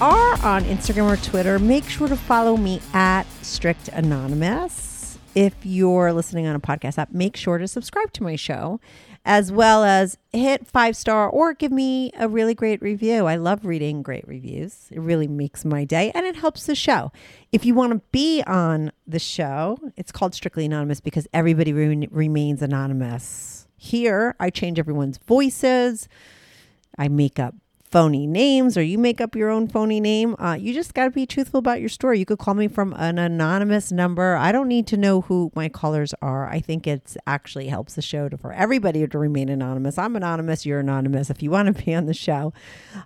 are on Instagram or Twitter, make sure to follow me at Strict Anonymous. If you're listening on a podcast app, make sure to subscribe to my show, as well as hit five star or give me a really great review. I love reading great reviews. It really makes my day and it helps the show. If you want to be on the show, it's called Strictly Anonymous because everybody re- remains anonymous. Here, I change everyone's voices. I make up phony names or you make up your own phony name. Uh, you just got to be truthful about your story. You could call me from an anonymous number. I don't need to know who my callers are. I think it's actually helps the show to, for everybody to remain anonymous. I'm anonymous. You're anonymous. If you want to be on the show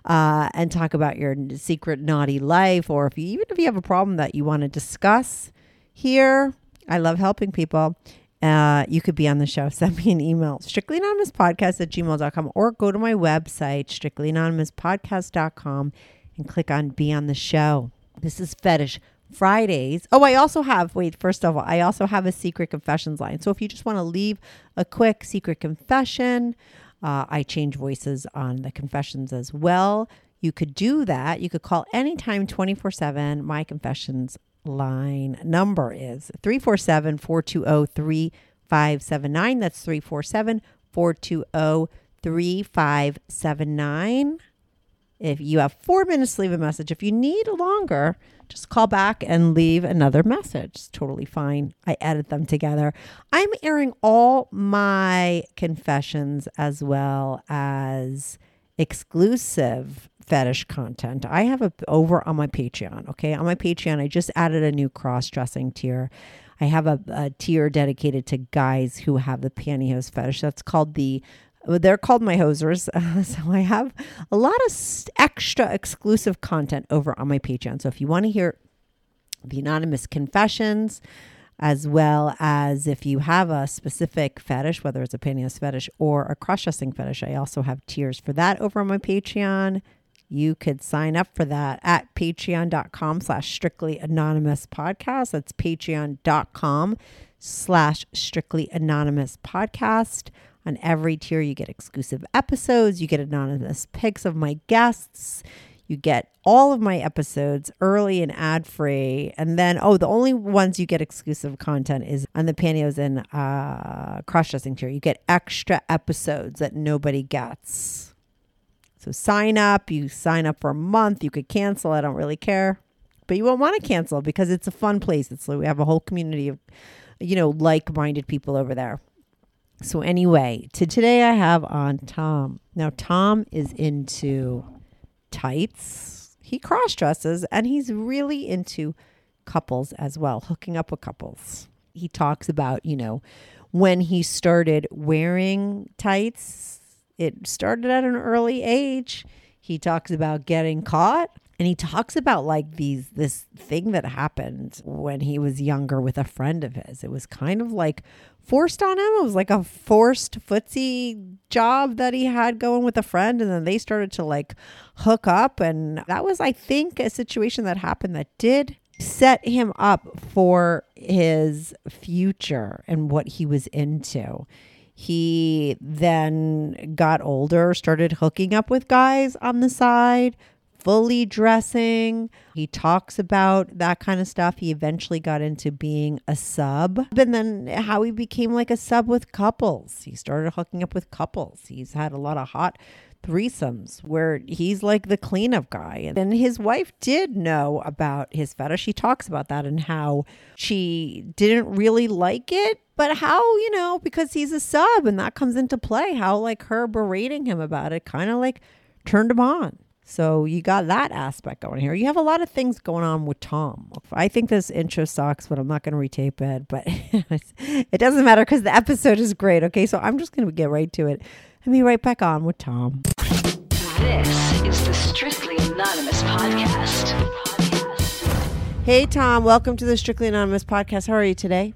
uh, and talk about your secret naughty life, or if you even if you have a problem that you want to discuss here, I love helping people uh, you could be on the show. Send me an email, strictlyanonymouspodcast at gmail.com, or go to my website, strictlyanonymouspodcast.com, and click on Be on the Show. This is Fetish Fridays. Oh, I also have, wait, first of all, I also have a secret confessions line. So if you just want to leave a quick secret confession, uh, I change voices on the confessions as well. You could do that. You could call anytime 24 7. My confessions line number is 347 420 3579. That's 347 420 3579. If you have four minutes leave a message, if you need longer, just call back and leave another message. It's totally fine. I edit them together. I'm airing all my confessions as well as exclusive fetish content. I have a over on my Patreon. Okay, on my Patreon, I just added a new cross-dressing tier. I have a, a tier dedicated to guys who have the pantyhose fetish. That's called the uh, they're called my hosers. so I have a lot of extra exclusive content over on my Patreon. So if you want to hear the anonymous confessions, as well as if you have a specific fetish, whether it's a pantyhose fetish or a cross-dressing fetish, I also have tiers for that over on my Patreon you could sign up for that at patreon.com slash strictly anonymous podcast. That's patreon.com slash strictly anonymous podcast. On every tier, you get exclusive episodes, you get anonymous pics of my guests. You get all of my episodes early and ad free. And then, oh, the only ones you get exclusive content is on the pantyhose and uh, cross dressing tier. You get extra episodes that nobody gets. So sign up. You sign up for a month. You could cancel. I don't really care, but you won't want to cancel because it's a fun place. It's like we have a whole community of, you know, like-minded people over there. So anyway, to today I have on Tom. Now Tom is into tights. He cross dresses and he's really into couples as well, hooking up with couples. He talks about, you know, when he started wearing tights it started at an early age. He talks about getting caught and he talks about like these this thing that happened when he was younger with a friend of his. It was kind of like forced on him. It was like a forced footsie job that he had going with a friend and then they started to like hook up and that was I think a situation that happened that did set him up for his future and what he was into. He then got older, started hooking up with guys on the side fully dressing. He talks about that kind of stuff. He eventually got into being a sub, and then how he became like a sub with couples. He started hooking up with couples. He's had a lot of hot threesomes where he's like the cleanup guy. And his wife did know about his fetish. She talks about that and how she didn't really like it, but how, you know, because he's a sub and that comes into play, how like her berating him about it kind of like turned him on. So you got that aspect going here. You have a lot of things going on with Tom. I think this intro sucks, but I'm not going to retape it. But it doesn't matter because the episode is great. Okay, so I'm just going to get right to it and be right back on with Tom. This is the Strictly Anonymous podcast. Hey, Tom. Welcome to the Strictly Anonymous podcast. How are you today?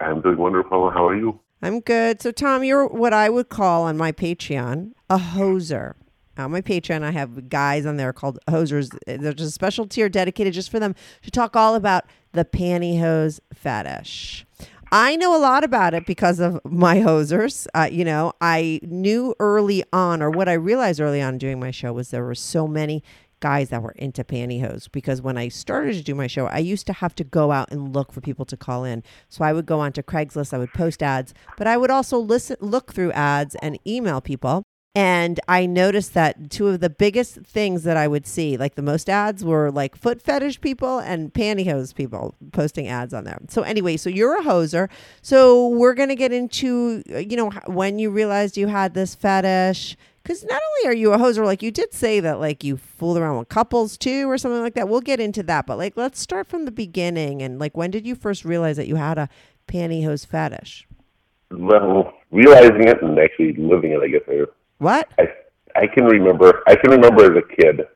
I'm doing wonderful. How are you? I'm good. So, Tom, you're what I would call on my Patreon a hoser. On my Patreon, I have guys on there called hosers. There's a special tier dedicated just for them to talk all about the pantyhose fetish. I know a lot about it because of my hosers. Uh, you know, I knew early on, or what I realized early on doing my show was there were so many guys that were into pantyhose because when I started to do my show, I used to have to go out and look for people to call in. So I would go onto Craigslist, I would post ads, but I would also listen, look through ads and email people. And I noticed that two of the biggest things that I would see, like the most ads, were like foot fetish people and pantyhose people posting ads on there. So, anyway, so you're a hoser. So, we're going to get into, uh, you know, when you realized you had this fetish. Because not only are you a hoser, like you did say that, like you fool around with couples too, or something like that. We'll get into that. But, like, let's start from the beginning. And, like, when did you first realize that you had a pantyhose fetish? Well, realizing it and actually living it, I guess. What? I I can remember. I can remember as a kid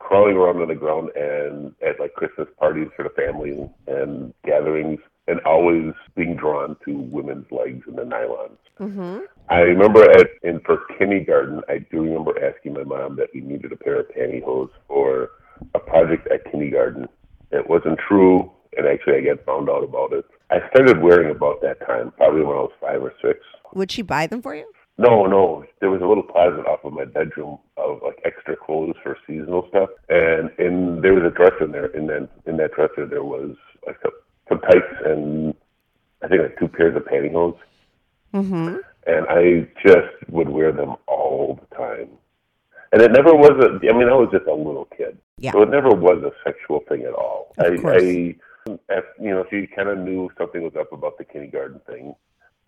crawling around on the ground and at like Christmas parties for the family and gatherings, and always being drawn to women's legs and the nylons. Mm-hmm. I remember at in for kindergarten, I do remember asking my mom that we needed a pair of pantyhose for a project at kindergarten. It wasn't true, and actually I got found out about it. I started wearing about that time, probably when I was five or six. Would she buy them for you? No, no. There was a little closet off of my bedroom of like extra clothes for seasonal stuff, and in there was a dresser in there. In that in that dresser, there was like a, some tights and I think like two pairs of pantyhose, Mm-hmm. and I just would wear them all the time. And it never was a. I mean, I was just a little kid, Yeah. so it never was a sexual thing at all. Of I, course. I, if, you know, she kind of knew something was up about the kindergarten thing,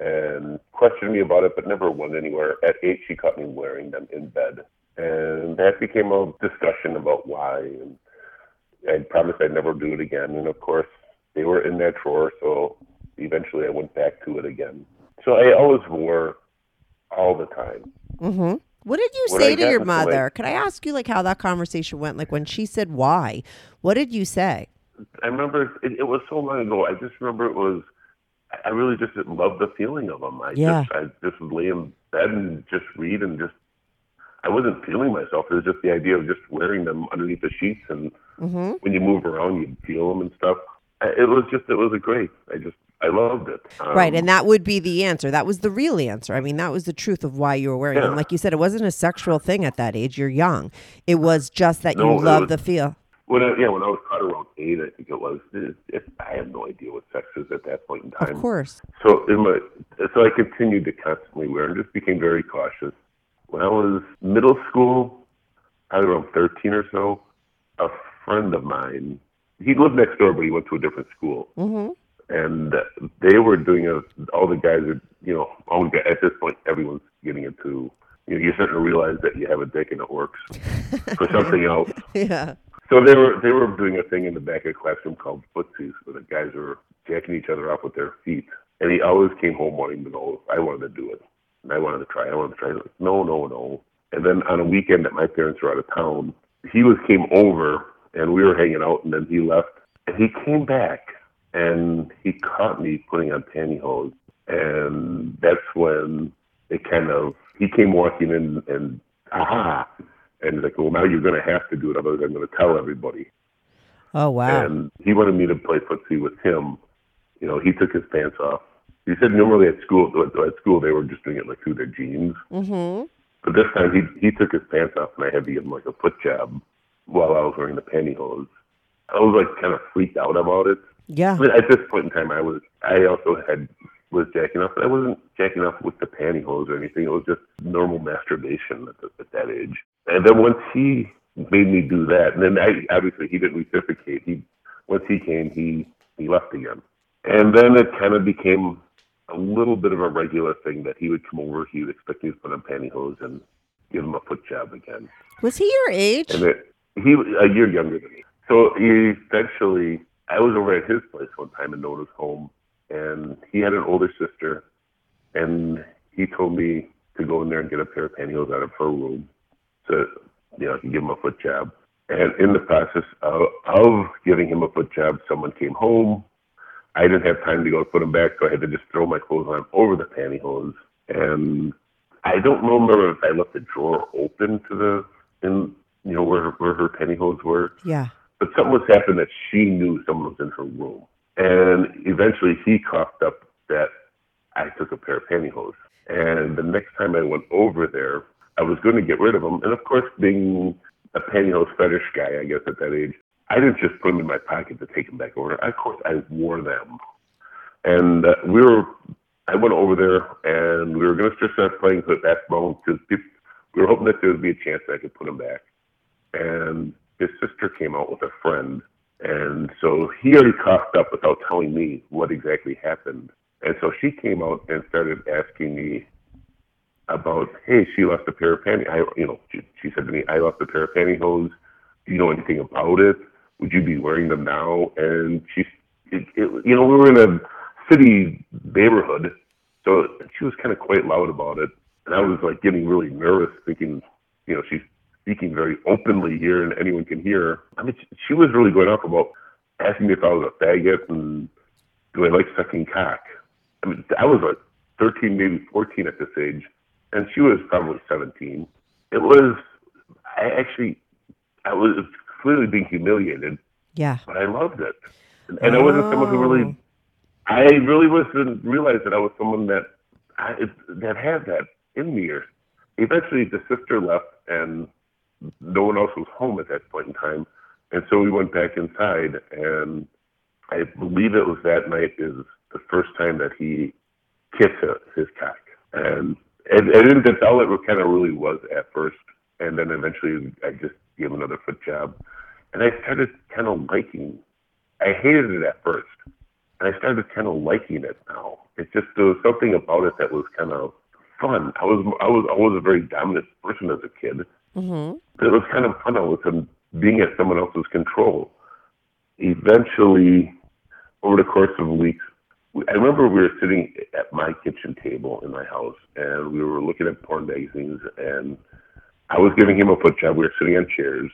and questioned me about it, but never went anywhere. At eight, she caught me wearing them in bed, and that became a discussion about why. And I promised I'd never do it again. And of course, they were in that drawer, so eventually I went back to it again. So I always wore all the time. Mm-hmm. What did you When say I to your into, like- mother? Could I ask you like how that conversation went? Like when she said why, what did you say? I remember it, it was so long ago. I just remember it was. I really just loved the feeling of them. I Yeah. just I just would lay in bed and just read and just. I wasn't feeling myself. It was just the idea of just wearing them underneath the sheets, and Mm-hmm. when you move around, you feel them and stuff. It was just it was a great. I just I loved it. Um, right, and that would be the answer. That was the real answer. I mean, that was the truth of why you were wearing them. Like you said, it wasn't a sexual thing at that age. You're young. It was just that No, you it loved the feel. when I, yeah when I was caught around I think it was. It, it, I have no idea what sex is at that point in time. Of course. So in my, so I continued to constantly wear and just became very cautious. When I was middle school, probably around 13 or so, a friend of mine, he lived next door, but he went to a different school. Mm-hmm. And they were doing a, all the guys are, you know, all the, at this point, everyone's getting into, you know, you're starting to realize that you have a dick and it works for something else. Yeah. So they were they were doing a thing in the back of the classroom called footsies, where the guys were jacking each other off with their feet. And he always came home wanting to know if I wanted to do it. And I wanted to try. I wanted to try. Like, no, no, no. And then on a weekend that my parents were out of town, he was came over and we were hanging out. And then he left. And he came back and he caught me putting on pantyhose. And that's when it kind of he came walking in and aha. And he's like, well, now you're going to have to do it, otherwise I'm going to tell everybody. Oh wow. And he wanted me to play footsie with him. You know, he took his pants off. He said normally at school, at school they were just doing it like through their jeans. mm-hmm. But this time he he took his pants off, and I had to give him like a foot job while I was wearing the pantyhose. I was like kind of freaked out about it. Yeah. But at this point in time, I was I also had was jacking off, but I wasn't jacking off with the pantyhose or anything. It was just normal masturbation at, the, at that age. And then once he made me do that, and then I obviously he didn't reciprocate. He once he came, he he left again, and then it kind of became a little bit of a regular thing that he would come over. He would expect me to put on pantyhose and give him a foot job again. Was he your age? And it, he a year younger than me. So he eventually, I was over at his place one time and in Nona's home, and he had an older sister, and he told me to go in there and get a pair of pantyhose out of her room, so you know I could give him a foot job. And in the process of, of giving him a foot job, someone came home. I didn't have time to go put them back, so I had to just throw my clothes on over the pantyhose. And I don't remember if I left the drawer open to the in you know where where her pantyhose were, Yeah. but something was happening that she knew someone was in her room. And eventually he coughed up that I took a pair of pantyhose. And the next time I went over there, I was going to get rid of them. And of course, being a pantyhose fetish guy, I guess at that age, I didn't just put them in my pocket to take them back over. Of course, I wore them. And uh, we were, I went over there and we were going to start playing with basketball because we were hoping that there would be a chance that I could put them back and his sister came out with a friend. And so he already coughed up without telling me what exactly happened. And so she came out and started asking me about, hey, she lost a pair of pantyhose. You know, she, she said to me, I lost a pair of pantyhose. Do you know anything about it? Would you be wearing them now? And she, it, it, you know, we were in a city neighborhood, so she was kind of quite loud about it. And I was like getting really nervous, thinking, you know, she's speaking very openly here and anyone can hear. I mean, she, was really going off about asking me if I was a faggot and do I like sucking cock. I mean, I was like 13, maybe 14 at this age, and she was probably 17. It was, I actually, I was clearly being humiliated, Yeah. but I loved it. And, and I wasn't someone who Oh. really, I really wasn't realize that I was someone that, I, that had that in me. Or eventually, the sister left, and no one else was home at that point in time. And so we went back inside, and I believe it was that night is the first time that he kissed his cock. And and, and that's all it kind of really was at first. And then eventually I just gave another foot job. And I started kind of liking I hated it at first. And I started kind of liking it now. It's just there was something about it that was kind of fun. I was I was always a very dominant person as a kid. Mm-hmm. It was kind of fun of a being at someone else's control. Eventually, over the course of weeks, I remember we were sitting at my kitchen table in my house, and we were looking at porn magazines, and I was giving him a foot job. We were sitting on chairs,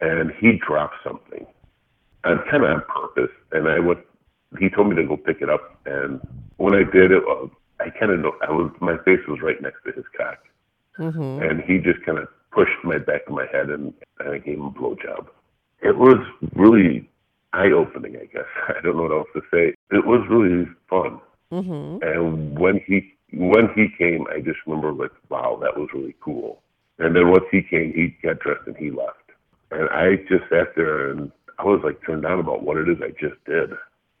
and he dropped something, and kind of on purpose. And I went. He told me to go pick it up, and when I did, it uh, I kind of. I was my face was right next to his cock, Mm-hmm. and he just kind of pushed my back of my head, and, and I gave him a blowjob. It was really eye opening, I guess. I don't know what else to say. It was really fun. Mm-hmm. And when he when he came, I just remember like, wow, that was really cool. And then once he came, he got dressed and he left. And I just sat there and I was like turned on about what it is I just did.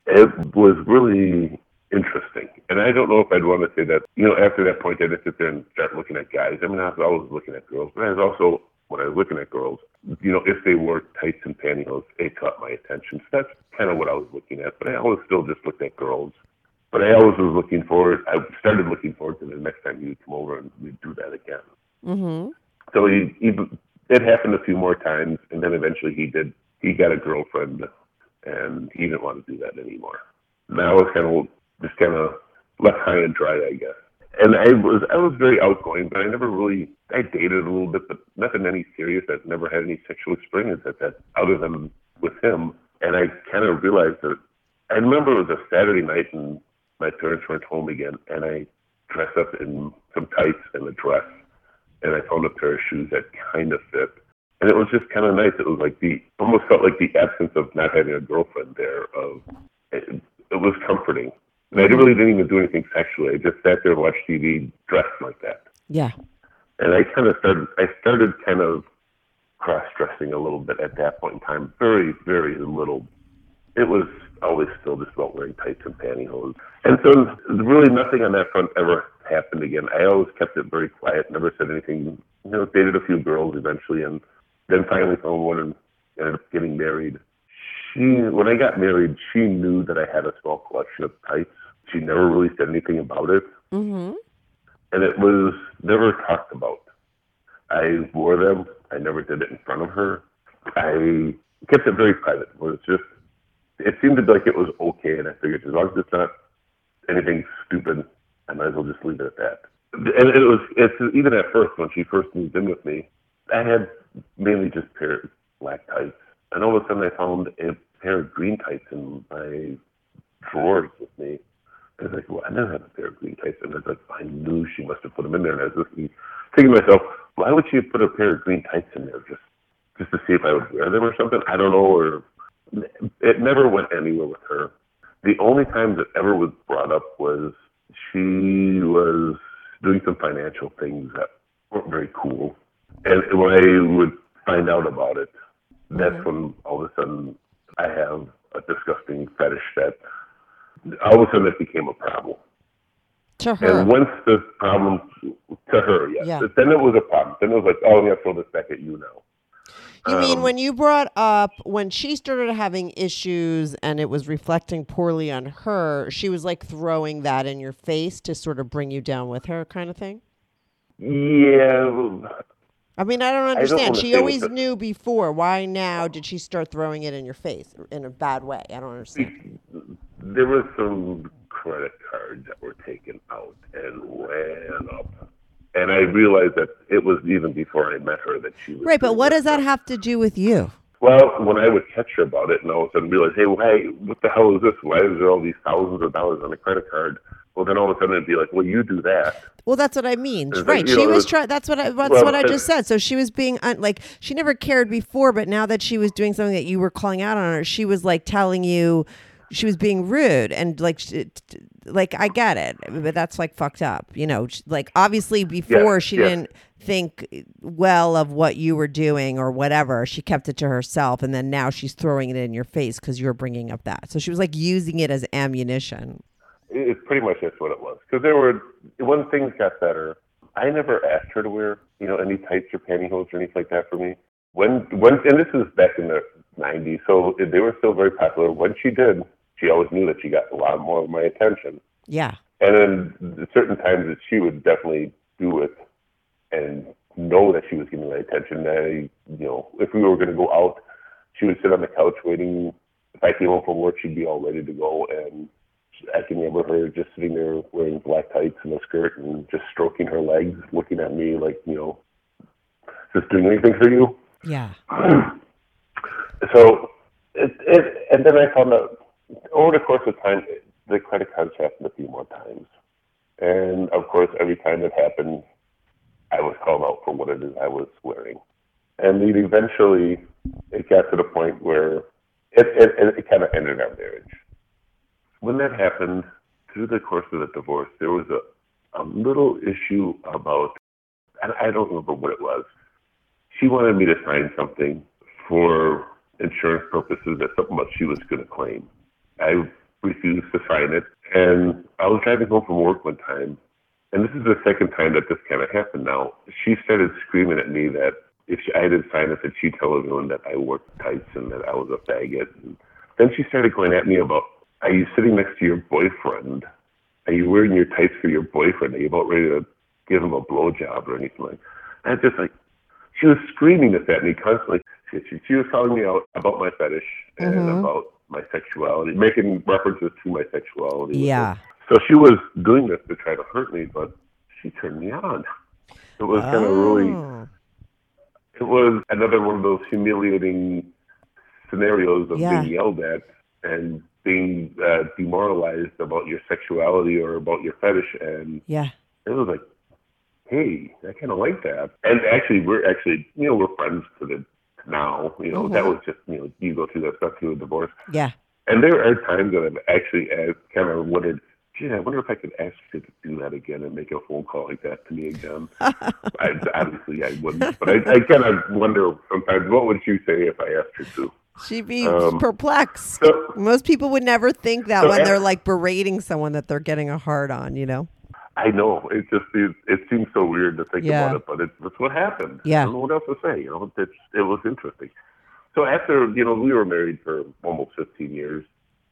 It was really interesting. And I don't know if I'd want to say that, you know, after that point, I didn't sit there and start looking at guys. I mean, I was always looking at girls, but I was also, when I was looking at girls, you know, if they wore tights and pantyhose, it caught my attention. So that's kind of what I was looking at. But I always still just looked at girls. But I always was looking forward. I started looking forward to the next time he would come over and we'd do that again. Mm-hmm. So he, he it happened a few more times, and then eventually he did. He got a girlfriend, and he didn't want to do that anymore. Now it's kind of just kind of left high and dry, I guess. And I was I was very outgoing, but I never really I dated a little bit, but nothing any serious. I've never had any sexual experience at that other than with him. And I kind of realized that I remember it was a Saturday night and my parents weren't home again, and I dressed up in some tights and a dress, and I found a pair of shoes that kind of fit. And it was just kind of nice. It was like the almost felt like the absence of not having a girlfriend there. Of it, it was comforting. And I really didn't even do anything sexually. I just sat there and watched TV dressed like that. Yeah. And I kind of started. I started kind of cross-dressing a little bit at that point in time. Very, very little. It was always still just about wearing tights and pantyhose. And so really nothing on that front ever happened again. I always kept it very quiet, never said anything. You know, dated a few girls eventually, and then finally found one and ended up getting married. She, when I got married, she knew that I had a small collection of tights. She never really said anything about it, Mm-hmm. and it was never talked about. I wore them. I never did it in front of her. I kept it very private. It was just, it seemed like it was okay, and I figured as long as it's not anything stupid, I might as well just leave it at that. And it was, it's even at first when she first moved in with me, I had mainly just pair of black tights, and all of a sudden I found a pair of green tights in my drawers with me. I was like, well, I never had a pair of green tights, and I was like, I knew she must have put them in there, and I was listening, thinking to myself, why would she put a pair of green tights in there just just to see if I would wear them or something? I don't know, or it never went anywhere with her. The only time that ever was brought up was she was doing some financial things that weren't very cool. And when I would find out about it, that's when all of a sudden I have a disgusting fetish that all of a sudden it became a problem. To her. And once the problem to her, yes, Yeah. then it was a problem. Then it was like, oh, I'm gonna throw this back at you now. You mean Um, when you brought up when she started having issues and it was reflecting poorly on her, she was like throwing that in your face to sort of bring you down with her kind of thing? Yeah, I mean, I don't understand. she always knew before. Why now did she start throwing it in your face in a bad way? I don't understand. there were some credit cards that were taken out and ran up. And I realized that it was even before I met her that she was. Right, but what does that have to do with you? Well, when I would catch her about it and all of a sudden realize, hey, why, what the hell is this? Why is there all these thousands of dollars on a credit card? Well, then all of a sudden it'd be like, well, you do that. Well, that's what I mean. It's Right. you She know, was trying. That's what I. That's Well, what I just said. So she was being un- like she never cared before, but now that she was doing something that you were calling out on her, she was like telling you she was being rude and like she, like I get it, but that's like fucked up. You know, like obviously before she yeah. didn't think well of what you were doing or whatever. She kept it to herself, and then now she's throwing it in your face because you're bringing up that. So she was like using it as ammunition. It, it's pretty much that's what it was. Because there were, when things got better, I never asked her to wear, you know, any tights or pantyhose or anything like that for me. When, when, and this is back in the 90s, so they were still very popular. When she did, she always knew that she got a lot more of my attention. Yeah. And then certain times that she would definitely do it and know that she was getting my attention. I, you know, if we were going to go out, she would sit on the couch waiting. If I came home from work, she'd be all ready to go. And I can remember her just sitting there wearing black tights and a skirt and just stroking her legs, looking at me like, you know, is this doing anything for you? Yeah. So, it, it, and then I found out over the course of time, the credit cards happened a few more times. And of course, every time it happened, I was called out for what it is I was wearing. And then eventually, it got to the point where it, it, it, it kind of ended our marriage. When that happened, through the course of the divorce, there was a, a little issue about, I don't remember what it was. She wanted me to sign something for insurance purposes that something that she was going to claim. I refused to sign it, and I was driving home from work one time, and this is the second time that this kind of happened. Now she started screaming at me that if she, I didn't sign it, that she'd tell everyone that I wore tights and that I was a faggot. And then she started going at me about, "Are you sitting next to your boyfriend? Are you wearing your tights for your boyfriend? Are you about ready to give him a blowjob or anything like?" And just like she was screaming this at me constantly. She, she, she was calling me out about my fetish and Mhm. about my sexuality, making references to my sexuality. Yeah. So she was doing this to try to hurt me, but she turned me on. It was kind of really, Oh. it was another one of those humiliating scenarios of Yeah. being yelled at and being uh, demoralized about your sexuality or about your fetish. And Yeah. it was like, hey, I kind of like that. And actually, we're actually, you know, we're friends to the now. You know, that Mhm. was just, you know, you go through that stuff through a divorce. Yeah. And there are times that I've actually uh, kind of wanted gee, I wonder if I could ask you to do that again and make a phone call like that to me again. I, obviously, I wouldn't, but I, I kind of wonder sometimes what would you say if I asked her to? She'd be Um, perplexed. so- Most people would never think that So when they're like berating someone that they're getting a hard on, you know? I know it just it, it seems so weird to think Yeah. about it, but it's that's what happened. Yeah. I don't know what else to say. You know, it's it was interesting. So after you know we were married for almost 15 years,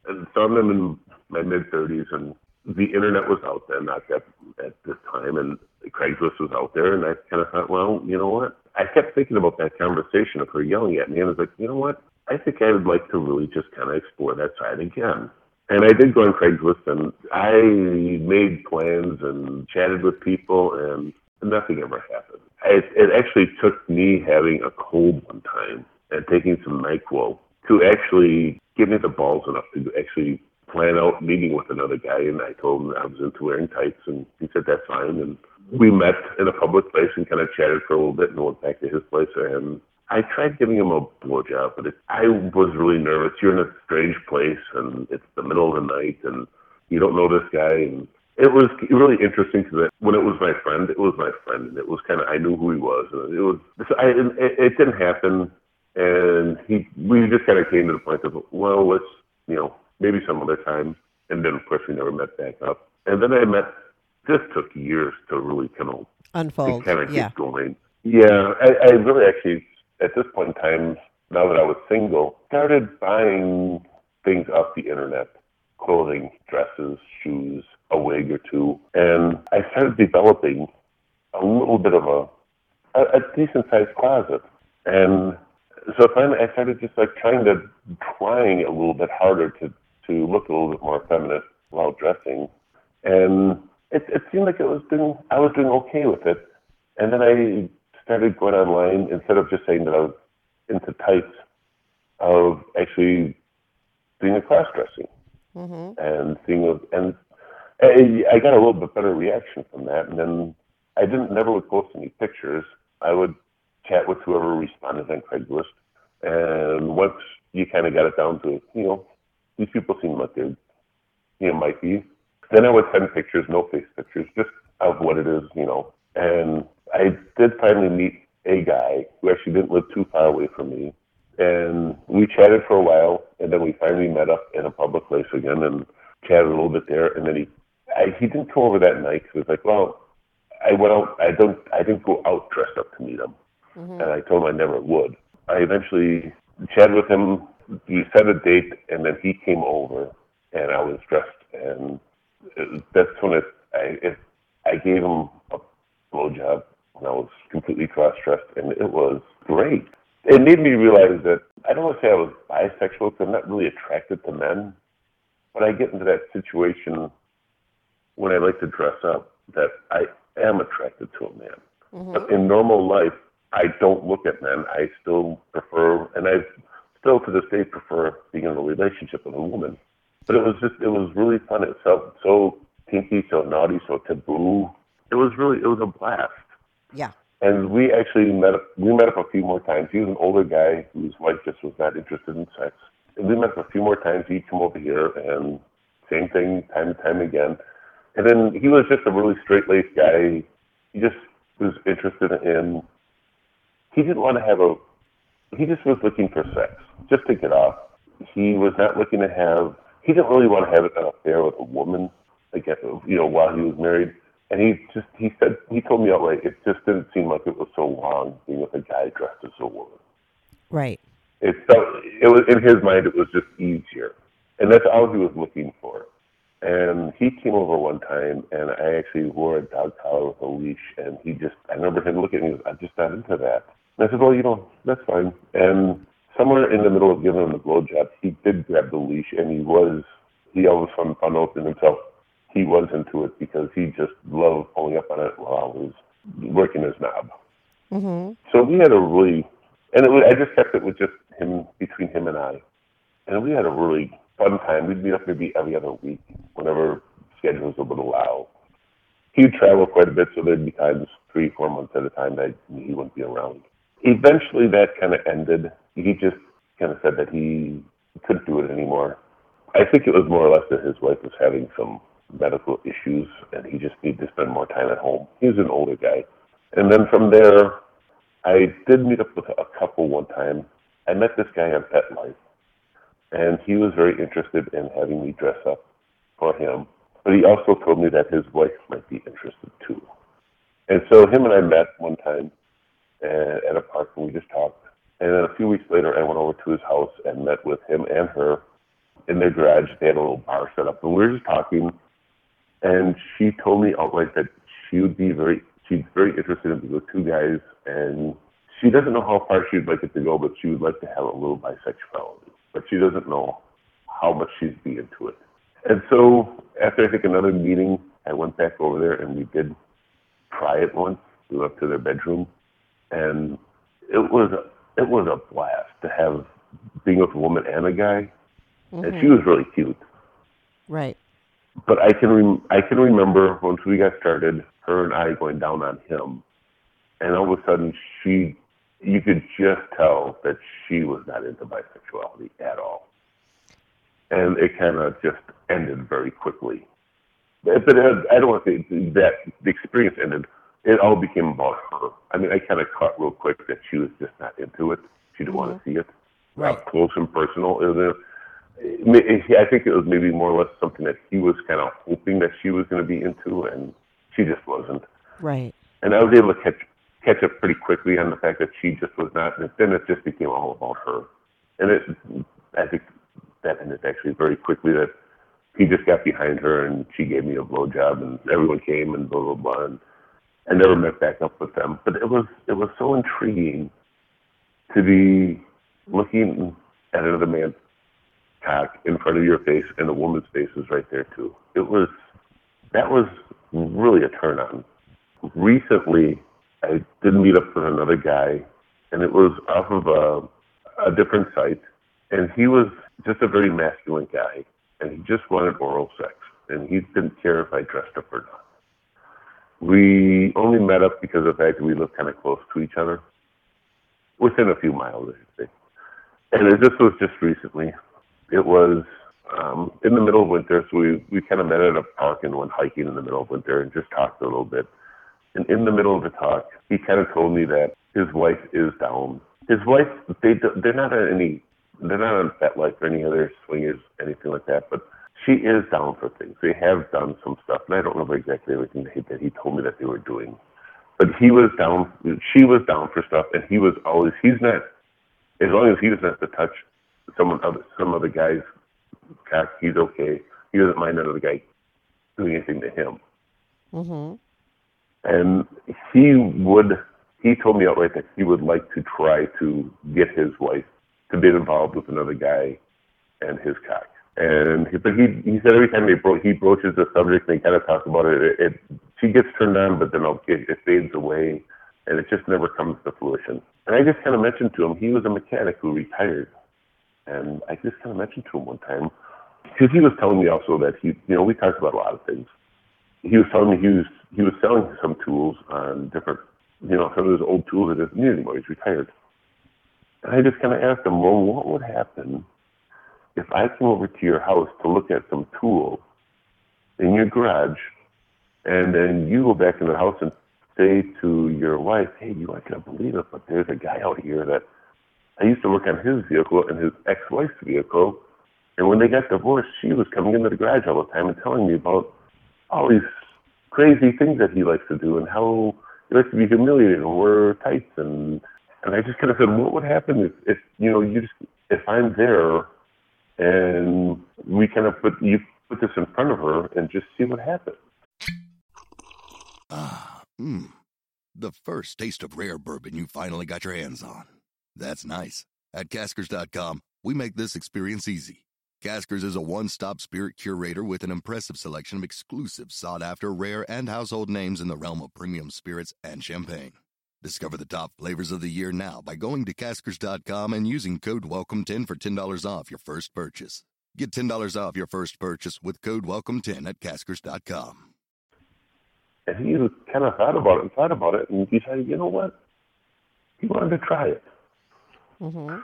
and so I'm in my mid 30s, and the internet was out then, not that at this time, and Craigslist was out there, and I kind of thought, well, you know what? I kept thinking about that conversation of her yelling at me, and I was like, you know what? I think I would like to really just kind of explore that side again. And I did go on Craigslist and I made plans and chatted with people and nothing ever happened. It, it actually took me having a cold one time and taking some NyQuil to actually give me the balls enough to actually plan out meeting with another guy. And I told him I was into wearing tights and he said, that's fine. And we met in a public place and kind of chatted for a little bit and went back to his place and I tried giving him a blowjob, but it, I was really nervous. You're in a strange place, and it's the middle of the night, and you don't know this guy. And it was really interesting because when it was my friend, it was my friend, and it was kind of I knew who he was, and it was. I, it, it didn't happen, and he we just kind of came to the point of well, let's you know maybe some other time, and then of course we never met back up. And then I met. This took years to really kind of Unfold. kind of Yeah. keep going. Yeah, I, I really actually, at this point in time, now that I was single, started buying things off the internet clothing, dresses, shoes, a wig or two. And I started developing a little bit of a, a, a decent sized closet. And so finally I started just like trying to, trying a little bit harder to, to look a little bit more feminist while dressing. And it, it seemed like it was doing, I was doing okay with it. And then I started going online instead of just saying that I was into tights, of actually doing a cross dressing mm-hmm. and seeing and I, I got a little bit better reaction from that. And then I didn't never would post any pictures. I would chat with whoever responded on Craigslist. And once you kind of got it down to, you know, these people seem like they're, you know, might be. Then I would send pictures, no face pictures, just of what it is, you know. And did finally meet a guy who actually didn't live too far away from me. And we chatted for a while, and then we finally met up in a public place again and chatted a little bit there. And then he, I, he didn't come over that night. He was like, "Well, I went out. I don't. I didn't go out dressed up to meet him." Mm-hmm. And I told him I never would. I eventually chatted with him. We set a date, and then he came over, and I was dressed, and it, that's when it, I, it, I gave him a blowjob when I was completely cross-dressed, and it was great. It made me realize that I don't want to say I was bisexual because I'm not really attracted to men, but I get into that situation when I like to dress up that I am attracted to a man. Mm-hmm. But in normal life, I don't look at men. I still prefer, and I still to this day prefer being in a relationship with a woman. But it was just, it was really fun. It felt so kinky, so naughty, so taboo. It was really, it was a blast. Yeah. And we actually met up, we met up a few more times. He was an older guy whose wife just was not interested in sex. And we met up a few more times. He'd come over here and same thing time and time again. And then he was just a really straight laced guy. He just was interested in, he didn't want to have a, he just was looking for sex, just to get off. He was not looking to have, he didn't really want to have an affair with a woman, like, you know, while he was married. And he just, he said, he told me outright, it just didn't seem like it was so long being with a guy dressed as a woman. Right. It felt, it was, in his mind, it was just easier. And that's all he was looking for. And he came over one time, and I actually wore a dog collar with a leash, and he just, I remember him looking at me, I'm just not into that. And I said, well, you know, that's fine. And somewhere in the middle of giving him the blowjob, he did grab the leash, and he was, he always found fun out in himself. He was into it because he just loved pulling up on it while I was working his knob. Mm-hmm. So we had a really, and it was, I just kept it with just him, between him and I. And we had a really fun time. We'd meet up maybe every other week whenever schedules would allow. He would travel quite a bit, so there'd be times three, four months at a time that he wouldn't be around. Eventually that kind of ended. He just kind of said that he couldn't do it anymore. I think it was more or less that his wife was having some medical issues, and he just needed to spend more time at home. He was an older guy. And then from there, I did meet up with a couple one time. I met this guy on Pet Life, and he was very interested in having me dress up for him. But he also told me that his wife might be interested too. And so him and I met one time at a park, and we just talked. And then a few weeks later, I went over to his house and met with him and her in their garage. They had a little bar set up, and we were just talking. And she told me outright that she would be very, she's very interested in the two guys, and she doesn't know how far she'd like it to go, but she would like to have a little bisexuality. But she doesn't know how much she'd be into it. And so after I think another meeting, I went back over there and we did try it once. We went up to their bedroom, and it was a, it was a blast to have being with a woman and a guy, and she mm-hmm. was really cute. Right. But I can rem- I can remember once we got started, her and I going down on him, and all of a sudden she, you could just tell that she was not into bisexuality at all, and it kind of just ended very quickly. But but it, I don't want to say that the experience ended. It all became about her. I mean, I kind of caught real quick that she was just not into it. She didn't want to mm-hmm. see it Right. up close and personal. It was, a- I think it was maybe more or less something that he was kind of hoping that she was going to be into, and she just wasn't. Right. And I was able to catch catch up pretty quickly on the fact that she just was not. And then it just became all about her. And it, I think that ended actually very quickly. That he just got behind her, and she gave me a blowjob, and everyone came, and blah blah blah. And I never met back up with them, but it was it was so intriguing to be looking at another man's in front of your face, and a woman's face was right there too. It was that was really a turn on. Recently, I did meet up with another guy, and it was off of a, a different site, and he was just a very masculine guy, and he just wanted oral sex, and he didn't care if I dressed up or not. We only met up because of the fact that we lived kind of close to each other, within a few miles, I say. And it, this was just recently. It was um, in the middle of winter, so we, we kind of met at a park and went hiking in the middle of winter and just talked a little bit. And in the middle of the talk, he kind of told me that his wife is down. His wife, they they're not on any, they're not on FetLife or any other swingers, anything like that. But she is down for things. They have done some stuff, and I don't remember exactly everything that he, that he told me that they were doing. But he was down, she was down for stuff, and he was always, he's not, as long as he doesn't have to touch someone other, some other guy's cock, he's okay. He doesn't mind another guy doing anything to him. Mm-hmm. And he would, he told me outright that he would like to try to get his wife to be involved with another guy and his cock. And he, but he he said every time they bro- he broaches the subject, and they kind of talk about it, it, it she gets turned on, but then it, it fades away, and it just never comes to fruition. And I just kind of mentioned to him he was a mechanic who retired, and I just kind of mentioned to him one time because he was telling me also that he you know we talked about a lot of things. He was telling me he was he was selling some tools on different you know some of his old tools that doesn't need anymore. He's retired. And I just kind of asked him, well, what would happen if I came over to your house to look at some tools in your garage, and then you go back in the house and say to your wife, "Hey, you I can't believe it, but there's a guy out here that I used to work on his vehicle and his ex-wife's vehicle, and when they got divorced, she was coming into the garage all the time and telling me about all these crazy things that he likes to do and how he likes to be humiliated and wear tights and and I just kind of said, what would happen if, if you know you just if I'm there and we kind of put you put this in front of her and just see what happens. Ah, mmm. The first taste of rare bourbon you finally got your hands on. That's nice. At Caskers.com, we make this experience easy. Caskers is a one stop spirit curator with an impressive selection of exclusive, sought after, rare, and household names in the realm of premium spirits and champagne. Discover the top flavors of the year now by going to Caskers.com and using code WELCOME10 for $10 off your first purchase. Get $10 off your first purchase with code WELCOME10 at Caskers.com. And he kind of thought about it and thought about it and decided, you know what? He wanted to try it. Mm-hmm.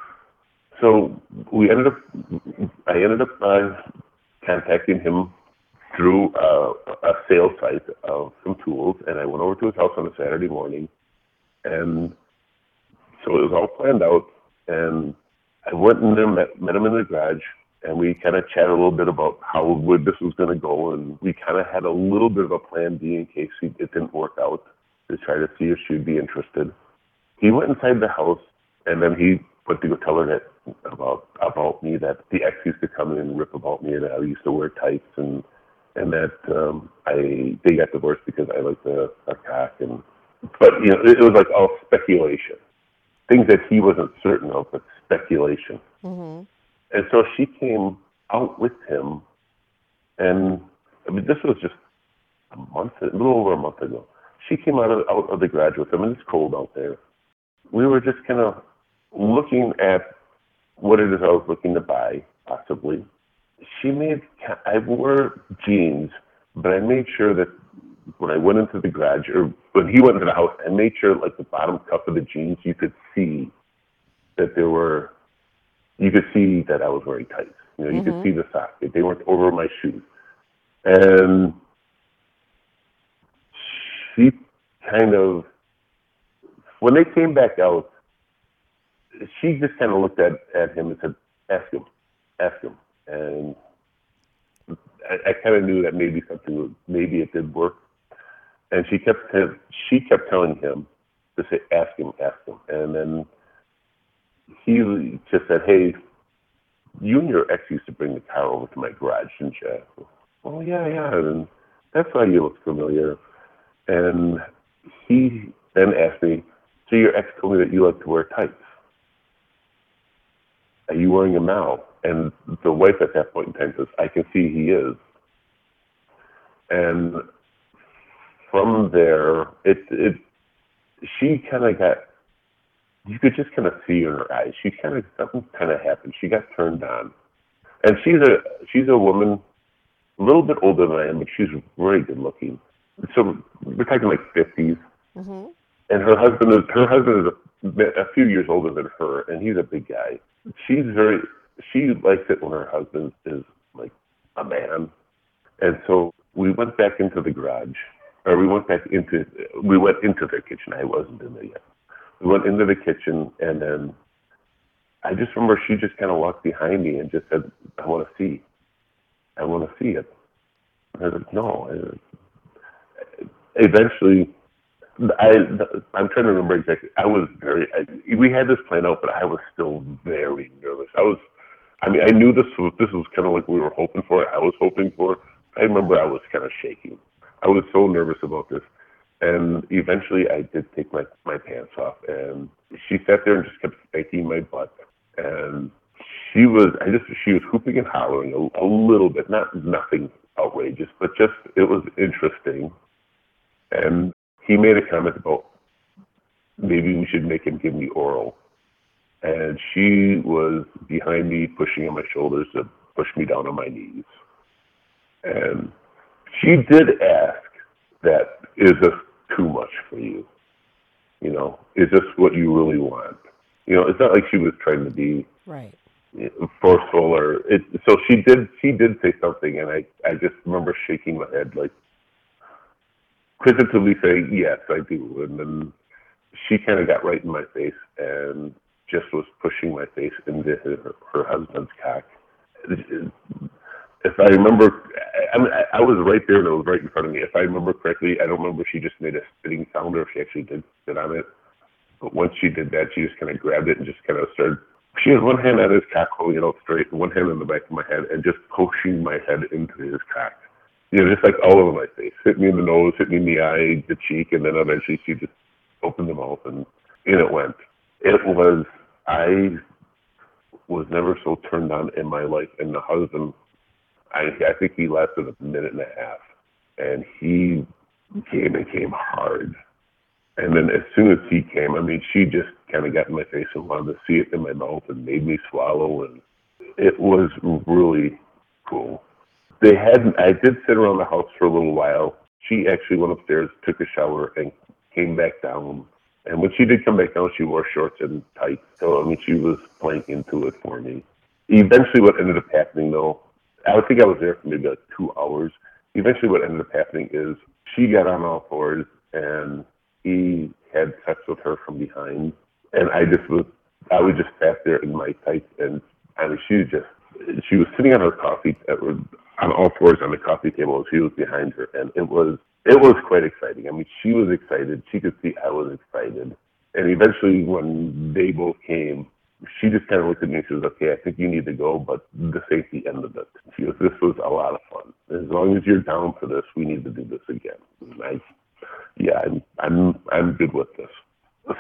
So we ended up, I ended up uh, contacting him through uh, a sales site of some tools, and I went over to his house on a Saturday morning, and so it was all planned out. And I went in there, met, met him in the garage, and we kind of chatted a little bit about how would this was going to go, and we kind of had a little bit of a plan B in case it didn't work out to try to see if she'd be interested. He went inside the house, and then he went to go tell her that about about me that the ex used to come in and rip about me, and that I used to wear tights, and and that um, I they got divorced because I liked the a cock, and but you know it, it was like all speculation, things that he wasn't certain of, but speculation. Mm-hmm. And so she came out with him, and I mean, this was just a month, a little over a month ago. She came out of, out of the garage with him, and it's cold out there. We were just kind of looking at what it is I was looking to buy, possibly. She made, I wore jeans, but I made sure that when I went into the garage, or when he went into the house, I made sure, like, the bottom cuff of the jeans, you could see that there were you could see that I was wearing tights. You know, you could mm-hmm. see the socket. They weren't over my shoes. And she kind of, when they came back out, she just kind of looked at, at him and said, ask him, ask him. And I, I kind of knew that maybe something, maybe it did work. And she kept, she kept telling him to say, ask him, ask him. And then he just said, "Hey, you and your ex used to bring the car over to my garage, didn't you?" Oh yeah, yeah, and that's why you look familiar. And he then asked me, "So your ex told me that you like to wear tights. Are you wearing them now?" And the wife at that point in time says, "I can see he is." And from there, it it she kind of got you could just kind of see in her eyes. She kind of something kind of happened. She got turned on, and she's a she's a woman, a little bit older than I am, but she's very good looking. So we're talking like 50s, Mm-hmm. and her husband is her husband is a, a few years older than her, and he's a big guy. She's very she likes it when her husband is like a man, and so we went back into the garage, or we went back into we went into their kitchen. I wasn't in there yet we went into the kitchen and then I just remember she just kind of walked behind me and just said, I want to see. I want to see it. And I like, no. I- Eventually, I, I'm trying to remember exactly. I was very, I, we had this plan out, but I was still very nervous. I was, I mean, I knew this was, this was kind of like we were hoping for. I was hoping for. I remember I was kind of shaking. I was so nervous about this. And eventually I did take my, my pants off and she sat there and just kept spanking my butt. And she was, I just, she was hooping and hollering a, a little bit, not nothing outrageous, but just, it was interesting. And he made a comment about maybe we should make him give me oral. And she was behind me, pushing on my shoulders to push me down on my knees. And she did ask that, is this too much for you? You know, is this what you really want? You know, it's not like she was trying to be Right. forceful or it. So she did. She did say something, and I I just remember shaking my head like quizzitively saying yes, I do, and then she kind of got right in my face and just was pushing my face into her, her husband's cock. If I remember, I, mean, I, was right there and it was right in front of me. If I remember correctly, I don't remember if she just made a spitting sound or if she actually did spit on it. But once she did that, she just kind of grabbed it and just kind of started. She had one hand on his cock, holding it out straight, and one hand on the back of my head, and just pushing my head into his cock. You know, just like all over my face. Hit me in the nose, hit me in the eye, the cheek, and then eventually she just opened the mouth and in it went. It was, I was never so turned on in my life. And the husband, I, I think he lasted a minute and a half. And he came and came hard. And then as soon as he came, I mean, she just kind of got in my face and wanted to see it in my mouth and made me swallow. And it was really cool. They hadn't. I did sit around the house for a little while. She actually went upstairs, took a shower, and came back down. And when she did come back down, she wore shorts and tights. So, I mean, she was playing into it for me. Eventually, what ended up happening, though, I would think I was there for maybe like two hours. eventually what ended up happening is she got on all fours and he had sex with her from behind. And I just was, I was just sat there in my tights and I mean, she just, she was sitting on her coffee, uh, on all fours on the coffee table and she was behind her. And it was, it was quite exciting. I mean, she was excited. She could see I was excited. And eventually when they both came, she just kind of looked at me and she was okay, I think you need to go, but the safety end of it. She goes, this was a lot of fun. As long as you're down for this, we need to do this again. And I, yeah, I'm, I'm, I'm good with this.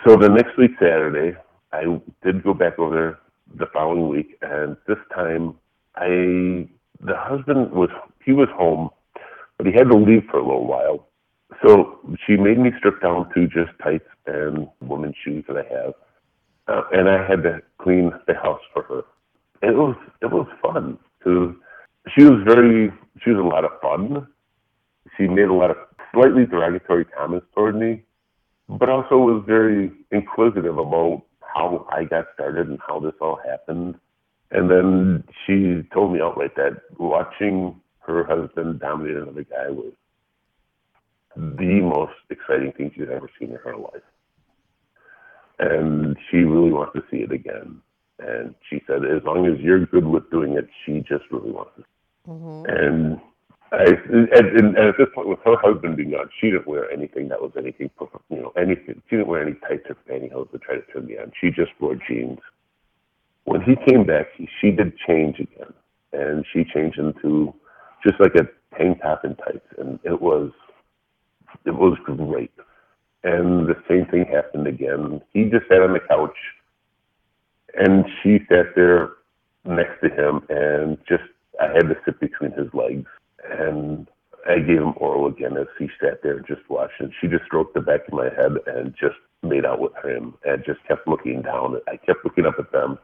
So the next week, Saturday, I did go back over there the following week, and this time I, the husband was, he was home, but he had to leave for a little while. So she made me strip down to just tights and women's shoes that I have uh, and I had to clean the house for her. It was it was fun she was very she was a lot of fun. She made a lot of slightly derogatory comments toward me, but also was very inquisitive about how I got started and how this all happened. And then she told me outright that watching her husband dominate another guy was the most exciting thing she's ever seen in her life and she really wants to see it again. And she said, as long as you're good with doing it, she just really wants to. Mm-hmm. And I, and, and at this point, with her husband being gone, she didn't wear anything that was anything, you know, anything. She didn't wear any tights or pantyhose to try to turn me on. She just wore jeans. When he came back, she, she did change again, and she changed into just like a tank top and tights, and it was, it was great. And the same thing happened again. He just sat on the couch and she sat there next to him and just I had to sit between his legs and I gave him oral again as he sat there just watching. She just stroked the back of my head and just made out with him and just kept looking down. I kept looking up at them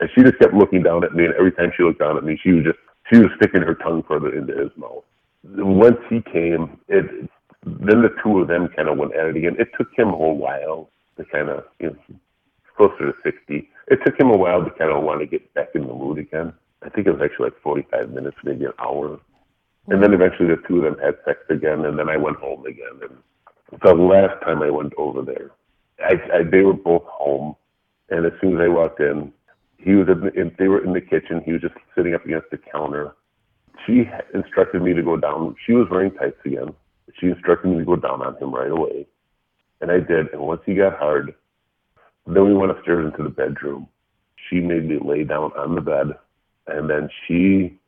and she just kept looking down at me and every time she looked down at me she was just she was sticking her tongue further into his mouth. Once he came, it then the two of them kind of went at it again. It took him a while to kind of, you know, closer to 60. It took him a while to kind of want to get back in the mood again. I think it was actually like 45 minutes, maybe an hour. And then eventually the two of them had sex again, and then I went home again. And the last time I went over there, I, I they were both home, and as soon as I walked in, he was in, the, they were in the kitchen. He was just sitting up against the counter. She instructed me to go down. She was wearing tights again. She instructed me to go down on him right away. And I did. And once he got hard, then we went upstairs into the bedroom. She made me lay down on the bed. And then she,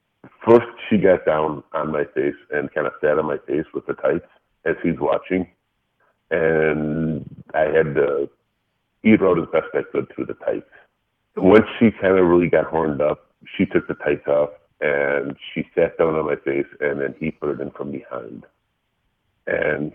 first, she got down on my face and kind of sat on my face with the tights as he's watching. And I had to eat out as best I could through the tights. Once she kind of really got horned up, she took the tights off and she sat down on my face and then he put it in from behind and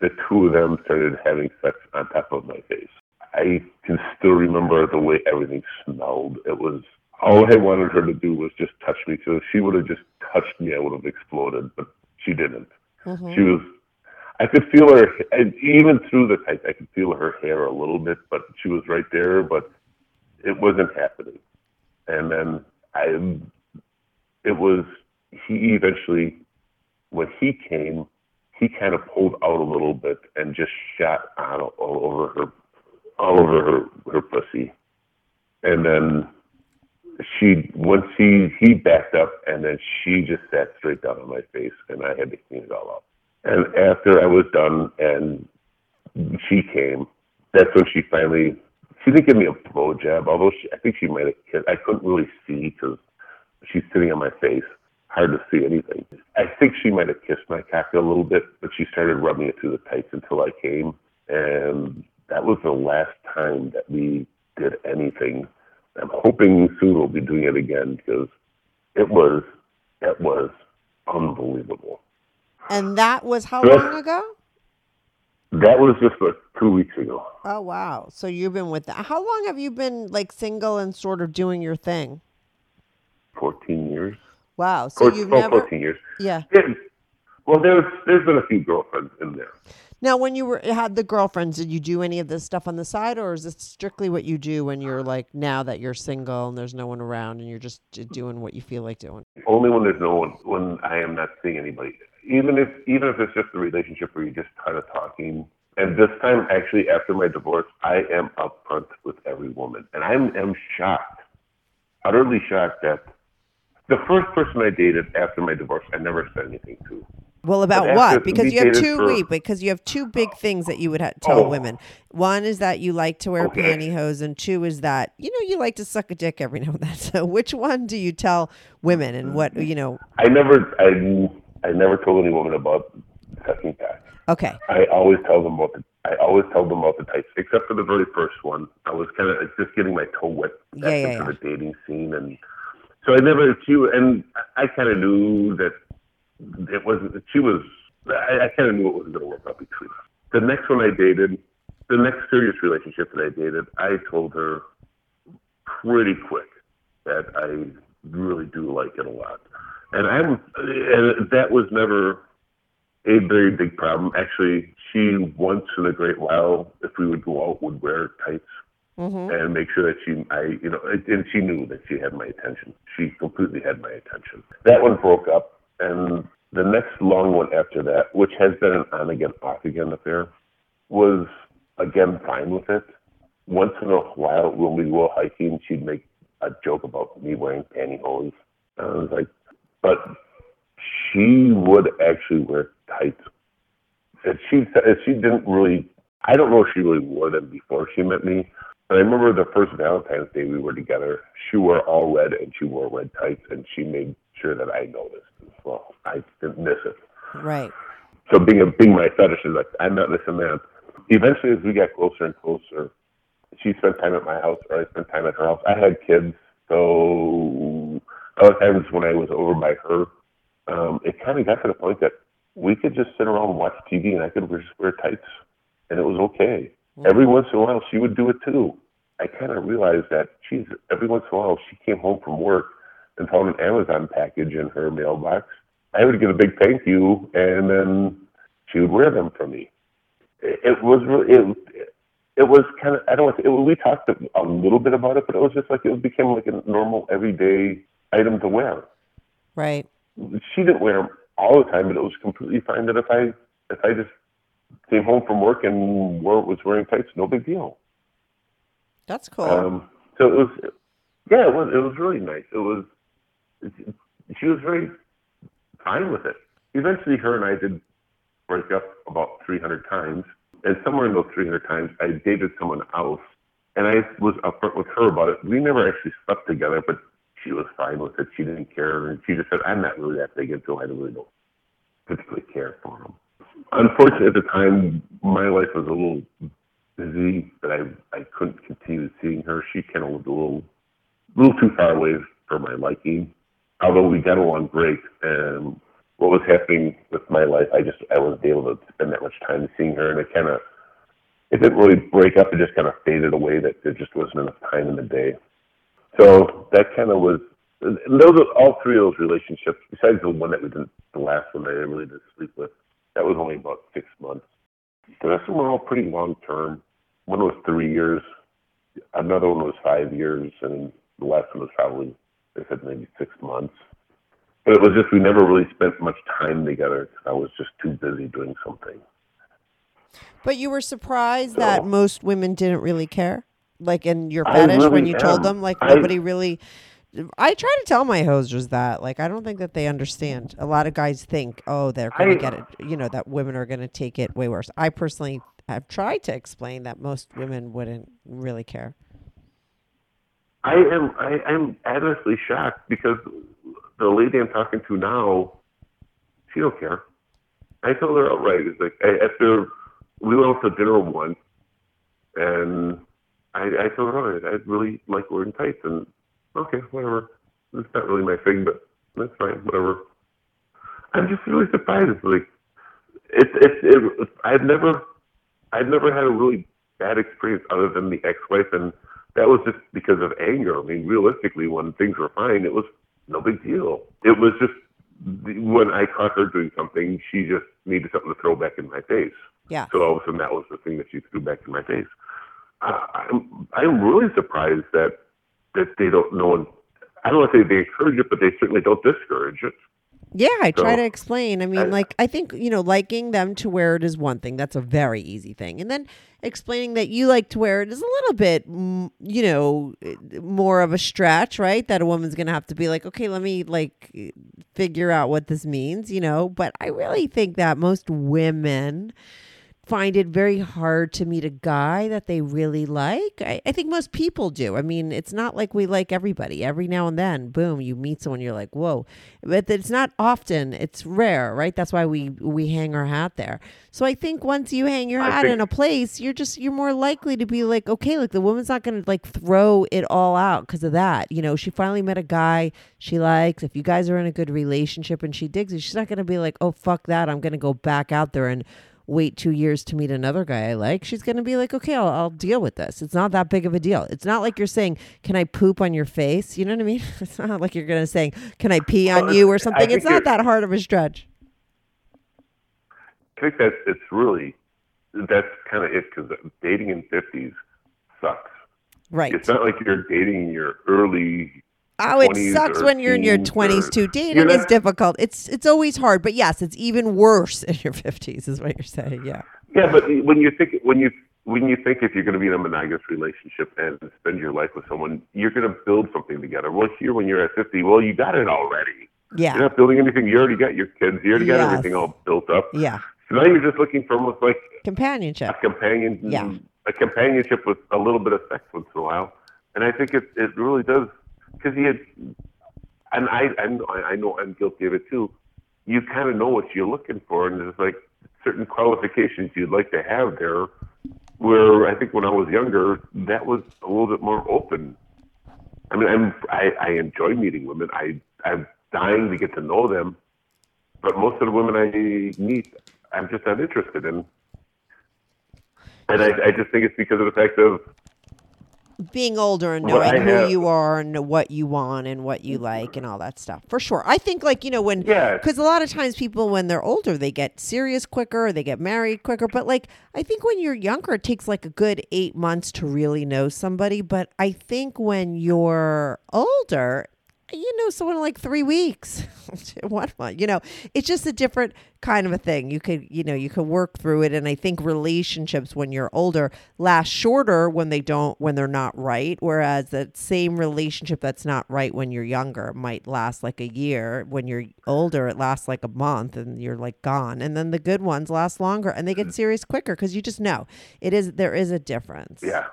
the two of them started having sex on top of my face. I can still remember the way everything smelled. It was all I wanted her to do was just touch me. So if she would have just touched me, I would have exploded, but she didn't. Mm-hmm. She was. I could feel her, even through the tights, I could feel her hair a little bit, but she was right there, but it wasn't happening. And then I, it was, he eventually, when he came, he kind of pulled out a little bit and just shot out all over her, all over her, her pussy. And then she, once he, he backed up and then she just sat straight down on my face and I had to clean it all up. And after I was done and she came, that's when she finally, she didn't give me a blow blowjob, although she, I think she might have kissed. I couldn't really see because she's sitting on my face hard to see anything. I think she might have kissed my cock a little bit, but she started rubbing it through the tights until I came. And that was the last time that we did anything. I'm hoping soon we'll be doing it again because it was, it was unbelievable. And that was how long ago? That was just like two weeks ago. Oh wow! So you've been with that. How long have you been like single and sort of doing your thing? Fourteen years. Wow. So you've oh, never 14 years. Yeah. yeah. Well, there's there's been a few girlfriends in there. Now, when you were had the girlfriends, did you do any of this stuff on the side, or is it strictly what you do when you're like now that you're single and there's no one around and you're just doing what you feel like doing? Only when there's no one, when I am not seeing anybody. Even if even if it's just a relationship where you're just kind of talking. And this time, actually, after my divorce, I am upfront with every woman, and I'm am shocked, utterly shocked that the first person I dated after my divorce, I never said anything to. Well, about what? Because you have two for- wait, because you have two big things that you would ha- tell Oh. women. One is that you like to wear Okay. pantyhose, and two is that you know you like to suck a dick every now and then. So, which one do you tell women, and mm-hmm. what you know? I never, I, I never told any woman about sucking cock. Okay, I always tell them about the, I always tell them about the types, except for the very first one. I was kind of just getting my toe wet Yeah, yeah, yeah. the dating scene, and so I never. She and I kind of knew that it wasn't. She was. I, I kind of knew it wasn't going to work out between us. The next one I dated, the next serious relationship that I dated, I told her pretty quick that I really do like it a lot, and I'm, and that was never a very big problem. Actually, she once in a great while, if we would go out, would wear tights Mm-hmm. and make sure that she, I, you know, and she knew that she had my attention. She completely had my attention. That one broke up, and the next long one after that, which has been an on again, off again affair, was again fine with it. Once in a while, when we go hiking, she'd make a joke about me wearing pantyhose. And I was like, but she would actually wear tights. And she she didn't really. I don't know if she really wore them before she met me. But I remember the first Valentine's Day we were together. She wore all red and she wore red tights, and she made sure that I noticed as well. I didn't miss it. right. So being a being my fetish is like I'm not missing that. Eventually, as we got closer and closer, she spent time at my house, or I spent time at her house. I had kids, so other times when I was over by her, um, it kind of got to the point that we could just sit around and watch TV, and I could just wear tights, and it was okay. Every once in a while, she would do it too. I kind of realized that, geez, every once in a while, she came home from work and found an Amazon package in her mailbox. I would get a big thank you, and then she would wear them for me. It, it was really, it, it was kind of, I don't to, it, we talked a, a little bit about it, but it was just like, it became like a normal, everyday item to wear. Right. She didn't wear them all the time, but it was completely fine that if I, if I just came home from work and wore, was wearing tights, no big deal. That's cool. Um, so it was, yeah, it was, it was really nice. It was, she was very fine with it. Eventually, her and I did break up about 300 times, and somewhere in those 300 times, I dated someone else, and I was upfront with her about it. We never actually slept together, but she was fine with it. She didn't care, and she just said, "I'm not really that big into him. I really don't particularly care for him." Unfortunately, at the time, my life was a little busy, but I I couldn't continue seeing her. She kind of lived a little, little too far away for my liking. Although we got along great, and what was happening with my life, I just I wasn't able to spend that much time seeing her, and it kind of it didn't really break up. It just kind of faded away. That there just wasn't enough time in the day. So that kind of was. And those all three of those relationships. Besides the one that we didn't, the last one that I really didn't sleep with, that was only about six months. The rest of them were all pretty long term. One was three years, another one was five years, and the last one was probably, I said maybe six months. But it was just we never really spent much time together because I was just too busy doing something. But you were surprised that most women didn't really care, like in your fetish when really you told them, like I- nobody really. I try to tell my hosers that, like, I don't think that they understand. A lot of guys think, oh, they're going to get it, you know, that women are going to take it way worse. I personally have tried to explain that most women wouldn't really care. I am I am honestly shocked because the lady I'm talking to now, she don't care. I told her outright. It's like I, after we went out to dinner once, and I, I told her outright, I really like wearing tights, and okay, whatever. It's not really my thing, but that's fine, whatever. I'm just really surprised. It's like it's it's it, I've never I've never had a really bad experience other than the ex-wife, and that was just because of anger. I mean, realistically, when things were fine, it was no big deal. It was just when I caught her doing something, she just needed something to throw back in my face. Yeah. So all of a sudden, that was the thing that she threw back in my face. I'm I'm really surprised that that they don't know. I don't want to say they encourage it, but they certainly don't discourage it. Yeah, I try So, to explain. I mean, I- like, I think, you know, liking them to wear it is one thing. That's a very easy thing. And then explaining that you like to wear it is a little bit, you know, more of a stretch, right? That a woman's going to have to be like, okay, let me, like, figure out what this means, you know? But I really think that most women find it very hard to meet a guy that they really like. I, I think most people do. I mean, it's not like we like everybody. Every now and then, boom, you meet someone you're like, whoa. But it's not often. It's rare, right? That's why we we hang our hat there. So I think once you hang your I hat think- in a place, you're just you're more likely to be like, okay, like the woman's not going to like throw it all out because of that. You know, she finally met a guy she likes. If you guys are in a good relationship and she digs it, she's not going to be like, oh fuck that, I'm going to go back out there and wait two years to meet another guy I like. She's going to be like, okay, I'll, I'll deal with this. It's not that big of a deal. It's not like you're saying, can I poop on your face? You know what I mean? It's not like you're going to say, can I pee on Well, you or something. It's not that hard of a stretch. I think that it's really that's kind of it because dating in fifties sucks. Right. It's not like you're dating in your early. Oh, it sucks when you're in your twenties or- too. Dating is difficult. It's it's always hard, but yes, it's even worse in your fifties, is what you're saying. Yeah. Yeah, but when you think when you when you think if you're going to be in a monogamous relationship and spend your life with someone, you're going to build something together. Well, here when you're at 50, well, you got it already. Yeah. You're not building anything. You already got your kids. You already got Yes. everything all built up. Yeah. So now you're just looking for almost like Companionship. a companion, Yeah. a companionship with a little bit of sex once in a while. And I think it it really does because he had, and I I I know I'm guilty of it too. You kind of know what you're looking for, and there's like certain qualifications you'd like to have there. Where I think when I was younger, that was a little bit more open. I mean, I'm I, I enjoy meeting women. I I'm dying to get to know them, but most of the women I meet, I'm just not interested in. And I, I just think it's because of the fact of being older and knowing I who have- you are and what you want and what you like and all that stuff for sure. I think like you know when Yeah. because a lot of times people when they're older they get serious quicker or they get married quicker but like i think when you're younger it takes like a good eight months to really know somebody but i think when you're older you know someone in like three weeks one month you know it's just a different kind of a thing. You could you know you can work through it and i think relationships when you're older last shorter when they don't when they're not right whereas that same relationship that's not right when you're younger might last like a year. When you're older it lasts like a month and you're like gone. And then the good ones last longer and they get mm-hmm. serious quicker because you just know. It is there is a difference. Yeah,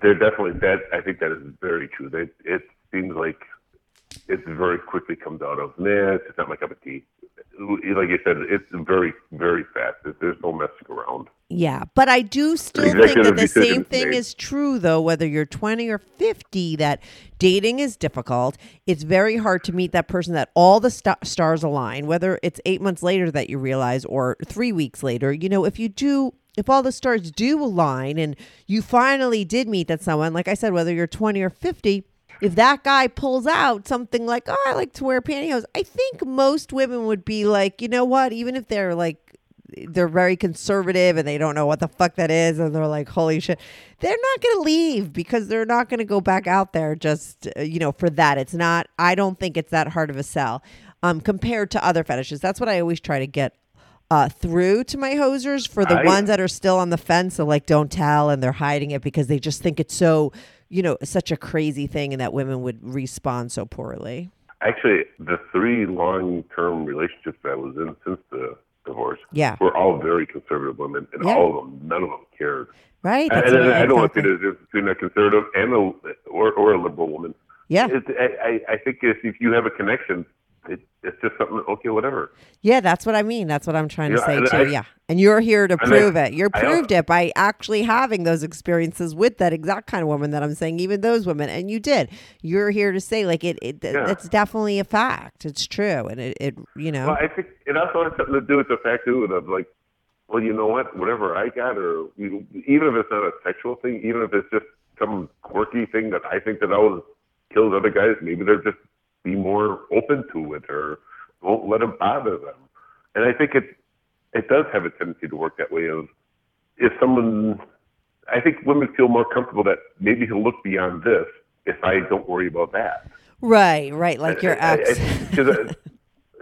they're definitely that. I think that is very true. They, it seems like it very quickly comes out of nah, it's just not my cup of tea. Like you said, it's very very fast. There's no messing around. Yeah, but I do still think that the same thing made. is true, though, whether you're 20 or 50, that dating is difficult. It's very hard to meet that person that all the sta stars align, whether it's eight months later that you realize or three weeks later. You know, if you do. If all the stars do align and you finally did meet that someone, like I said, whether you're 20 or 50, if that guy pulls out something like, oh, I like to wear pantyhose, I think most women would be like, you know what, even if they're like they're very conservative and they don't know what the fuck that is and they're like holy shit they're not going to leave because they're not going to go back out there just uh, you know for that. It's not i don't think it's that hard of a sell um compared to other fetishes. That's what i always try to get uh, through to my hosers for the I- ones that are still on the fence so like don't tell and they're hiding it because they just think it's so you know such a crazy thing and that women would respond so poorly Actually, the three long-term relationships I was in since the divorce Yeah. were all very conservative women, and Yeah. all of them, none of them cared. right And, That's and what- I don't want to say difference between a conservative and a or, or a liberal woman. yeah It, I, I I think if, if you have a connection, it, it's just something. Okay, whatever. Yeah, that's what I mean. That's what I'm trying to say too. I- yeah. And you're here to and I- prove it. You're I proved it by actually having those experiences with that exact kind of woman that I'm saying, even those women. And you did. You're here to say, like, it, it Yeah. it's definitely a fact. It's true. And it, it you know, Well, I think it also has something to do with the fact too of like, well, you know what? Whatever I got, or you- even if it's not a sexual thing, even if it's just some quirky thing that I think that I always kills other guys, maybe they're just be more open to it or won't let it bother them. And I think it it does have a tendency to work that way. Of if someone, I think women feel more comfortable that maybe he'll look beyond this if I don't worry about that. right, right. Like your I- I- ex. I- I-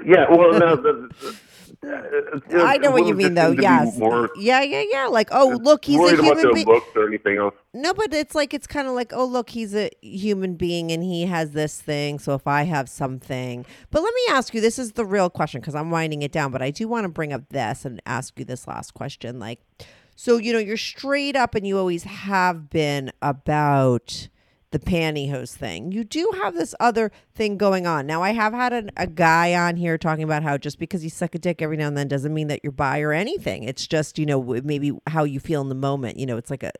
Yeah, well, no, the, the, I know what you mean, though. seem to be Yes. more Yeah, yeah, yeah. Like, oh, look, he's a human being. looks or anything else. No, but it's like it's kind of like, oh, look, he's a human being and he has this thing. So if I have something, but let me ask you, this is the real question because I'm winding it down. But I do want to bring up this and ask you this last question. Like, so you know, you're straight up and you always have been about the pantyhose thing. You do have this other thing going on. Now, I have had an, a guy on here talking about how just because you suck a dick every now and then doesn't mean that you're bi or anything. It's just, you know, maybe how you feel in the moment. You know, it's like a,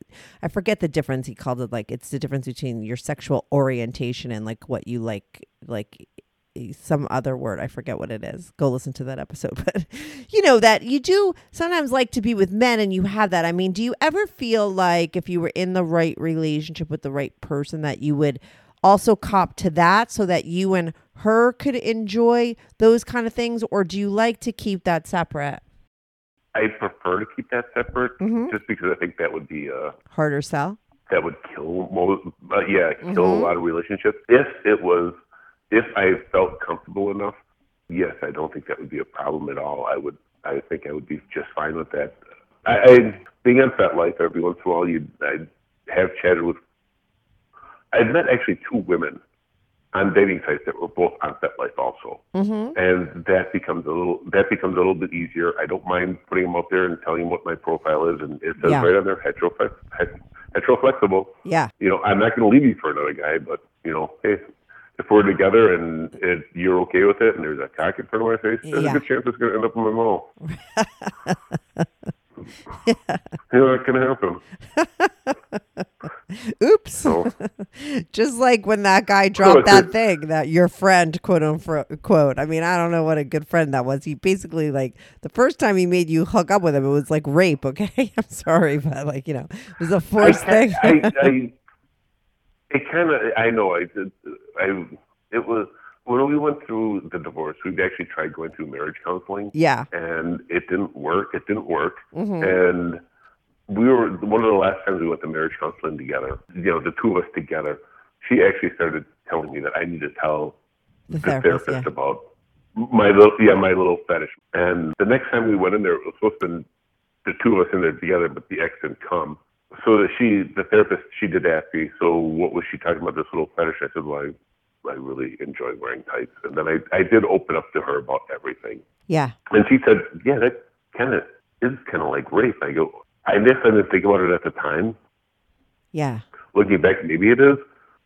I forget the difference. He called it like, it's the difference between your sexual orientation and like what you like, like some other word. I forget what it is. Go listen to that episode. But you know that you do sometimes like to be with men and you have that. I mean, do you ever feel like if you were in the right relationship with the right person that you would also cop to that so that you and her could enjoy those kind of things or do you like to keep that separate? I prefer to keep that separate, Mhm. just because I think that would be a Harder sell? that would kill most. Uh, yeah, kill Mhm. a lot of relationships. If it was, if I felt comfortable enough, yes, I don't think that would be a problem at all. I would, I think I would be just fine with that. I, I being on FetLife every once in a while, you I have chatted with. I've met actually two women on dating sites that were both on FetLife also, Mm-hmm. and that becomes a little that becomes a little bit easier. I don't mind putting them up there and telling them what my profile is, and it says Yeah. right on there hetero hetero flexible Yeah. you know, I'm not going to leave you for another guy, but you know, hey, if we're together and it, you're okay with it, and there's a cock in front of my face, there's Yeah. a good chance it's going to end up in my mouth. You know, it can happen. Oops. So, Just like when that guy dropped that thing that your friend quote unquote. I mean, I don't know what a good friend that was. He basically like the first time he made you hook up with him, it was like rape. Okay, I'm sorry, but like you know, it was a I, forced thing. I, I, it kind of, I know, I did, I, it was when we went through the divorce. We actually tried going through marriage counseling. yeah. and it didn't work. It didn't work. Mhm. And we were one of the last times we went to marriage counseling together. You know, the two of us together. She actually started telling me that I need to tell The the therapist, therapist yeah. about my little yeah my little fetish. And the next time we went in there, it was supposed to be the two of us in there together, but the ex didn't come. So that she, the therapist, she did ask me, so what was she talking about this little fetish? I said, well, I, I really enjoy wearing tights. And then I, I did open up to her about everything. Yeah. And she said, "Yeah, that kind of is kind of like rape." I go, "I guess I didn't think about it at the time. Yeah. Looking back, maybe it is,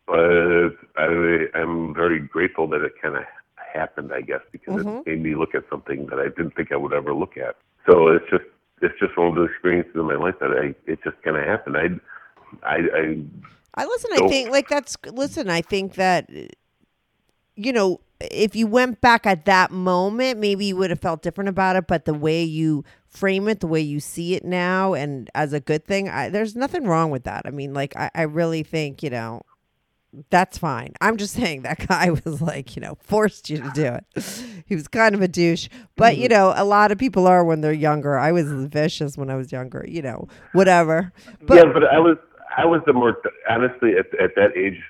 but I, I'm very grateful that it kind of happened. I guess because Mhm. it made me look at something that I didn't think I would ever look at. So it's just it's just one of those experiences in my life that I it just kind of happened. I I, I I listen. I think like that's listen. I think that you know if you went back at that moment, maybe you would have felt different about it. But the way you frame it, the way you see it now, and as a good thing, I, there's nothing wrong with that. I mean, like I, I really think you know that's fine. I'm just saying that guy was like you know forced you to do it. He was kind of a douche, but you know a lot of people are when they're younger. I was vicious when I was younger. You know, whatever. But yeah, but I was I was the more honestly at at that age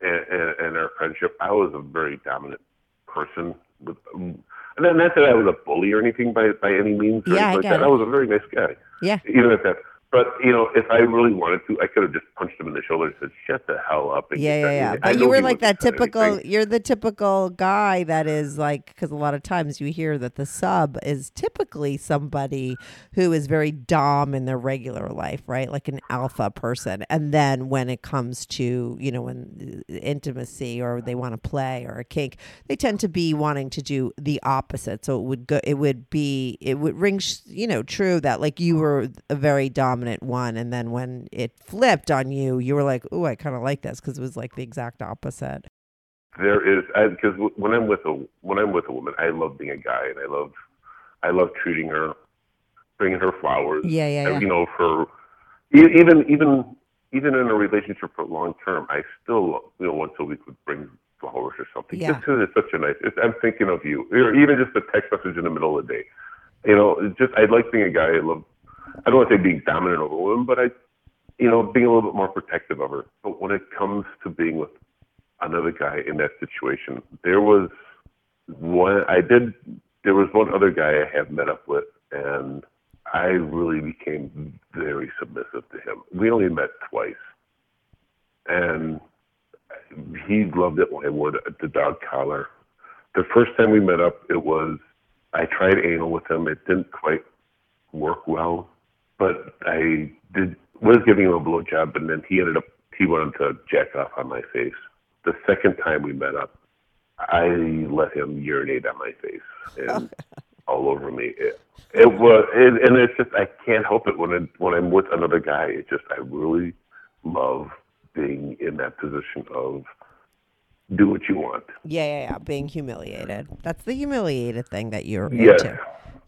and, and our friendship, I was a very dominant person. With, um, not that I was a bully or anything by by any means. Or Yeah, I anything like that. it. I was a very nice guy. Yeah. Even at that. But you know, if I really wanted to, I could have just punched him in the shoulder and said, "Shut the hell up." And Yeah, yeah, yeah. I But you were like that typical. anything. You're the typical guy that is like because a lot of times you hear that the sub is typically somebody who is very dom in their regular life, right? Like an alpha person, and then when it comes to you know when uh, intimacy or they want to play or a kink, they tend to be wanting to do the opposite. So it would go. It would be. It would ring. You know, true that like you were a very dominant one, and then when it flipped on you, you were like, "Oh, I kind of like this," because it was like the exact opposite. there is because when I'm with a when I'm with a woman, I love being a guy, and I love I love treating her, bringing her flowers. Yeah, yeah, and, yeah. You know, for even even even in a relationship for long term, I still you know once a week would bring flowers or something. Yeah. Just 'cause it's such a nice. It's, I'm thinking of you, or even just a text message in the middle of the day. You know, it's just I like being a guy. I love. I don't want to say being dominant over a woman, but I, you know, being a little bit more protective of her. But when it comes to being with another guy in that situation, there was one I did. There was one other guy I have met up with, and I really became very submissive to him. We only met twice, and he loved it when I wore the dog collar. The first time we met up, it was I tried anal with him. It didn't quite work well, but I did was giving him a blowjob, and then he ended up he wanted to jack off on my face. The second time we met up, I let him urinate on my face and all over me. It, it was, it, and it's just I can't help it when I, when I'm with another guy. It just I really love being in that position of do what you want. Yeah, yeah, yeah. Being humiliated. That's the humiliated thing that you're Yes. into.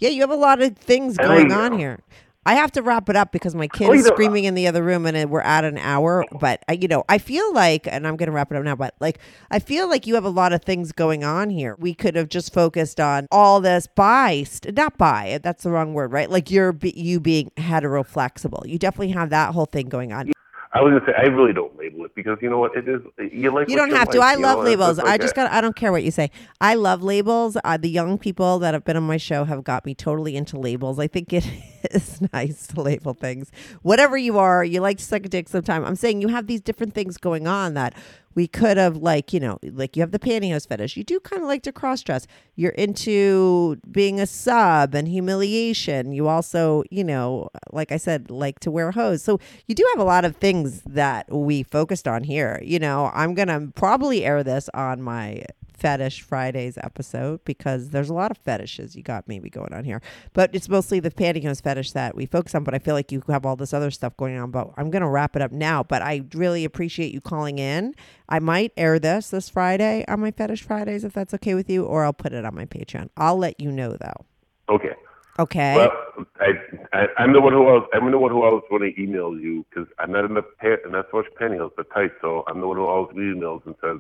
Yeah, you have a lot of things And going on here. I have to wrap it up because my kid Oh, is uh, screaming in the other room and we're at an hour. Oh. But I, you know, I feel like, and I'm going to wrap it up now. But like, I feel like you have a lot of things going on here. We could have just focused on all this by, st- not by. That's the wrong word, right? Like you're you being hetero flexible. You definitely have that whole thing going on. I was gonna say I really don't label it because you know what it is. You like You don't have to. like, I love know, labels. I just got. I don't care what you say. I love labels. Uh, the young people that have been on my show have got me totally into labels. I think it is nice to label things. Whatever you are, you like to suck a dick sometime. I'm saying you have these different things going on that we could have, like you know, like you have the pantyhose fetish. You do kind of like to cross dress. You're into being a sub and humiliation. You also, you know, like I said, like to wear hose. So you do have a lot of things that we focused on here. You know, I'm gonna probably air this on my fetish Fridays episode because there's a lot of fetishes you got maybe going on here. But it's mostly the pantyhose fetish that we focus on. But I feel like you have all this other stuff going on. But I'm gonna wrap it up now. But I really appreciate you calling in. I might air this this Friday on my fetish Fridays if that's okay with you, or I'll put it on my Patreon. I'll let you know though. Okay. Okay. Well, I, I I'm the one who else I'm the one who always want to email you because I'm not in the pa- not so much pantyhose but tight. So I'm the one who always emails and says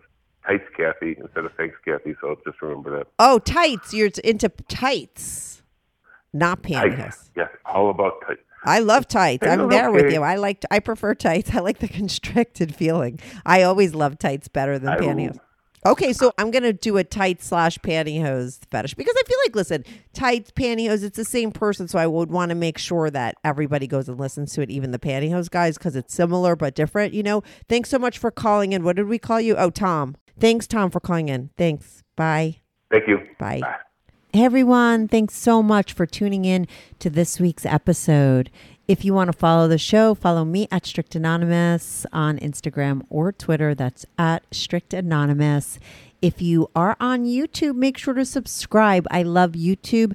tights, Kathy, instead of thanks, Kathy. So just remember that. oh, tights. You're into tights, not pantyhose. Yes, all about tights. I love tights. I'm there with you. I like. I prefer tights. I like the constricted feeling. I always love tights better than I- pantyhose. Okay, so I'm gonna do a tight slash pantyhose fetish because I feel like, listen, tights, pantyhose, it's the same person. So I would want to make sure that everybody goes and listens to it, even the pantyhose guys, because it's similar but different. You know. Thanks so much for calling in. What did we call you? Oh, Tom. Thanks, Tom, for calling in. Thanks. Bye. Thank you. Bye. Bye. Hey everyone, thanks so much for tuning in to this week's episode. If you want to follow the show, follow me at Strict Anonymous on Instagram or Twitter. That's at Strict Anonymous. If you are on YouTube, make sure to subscribe. I love YouTube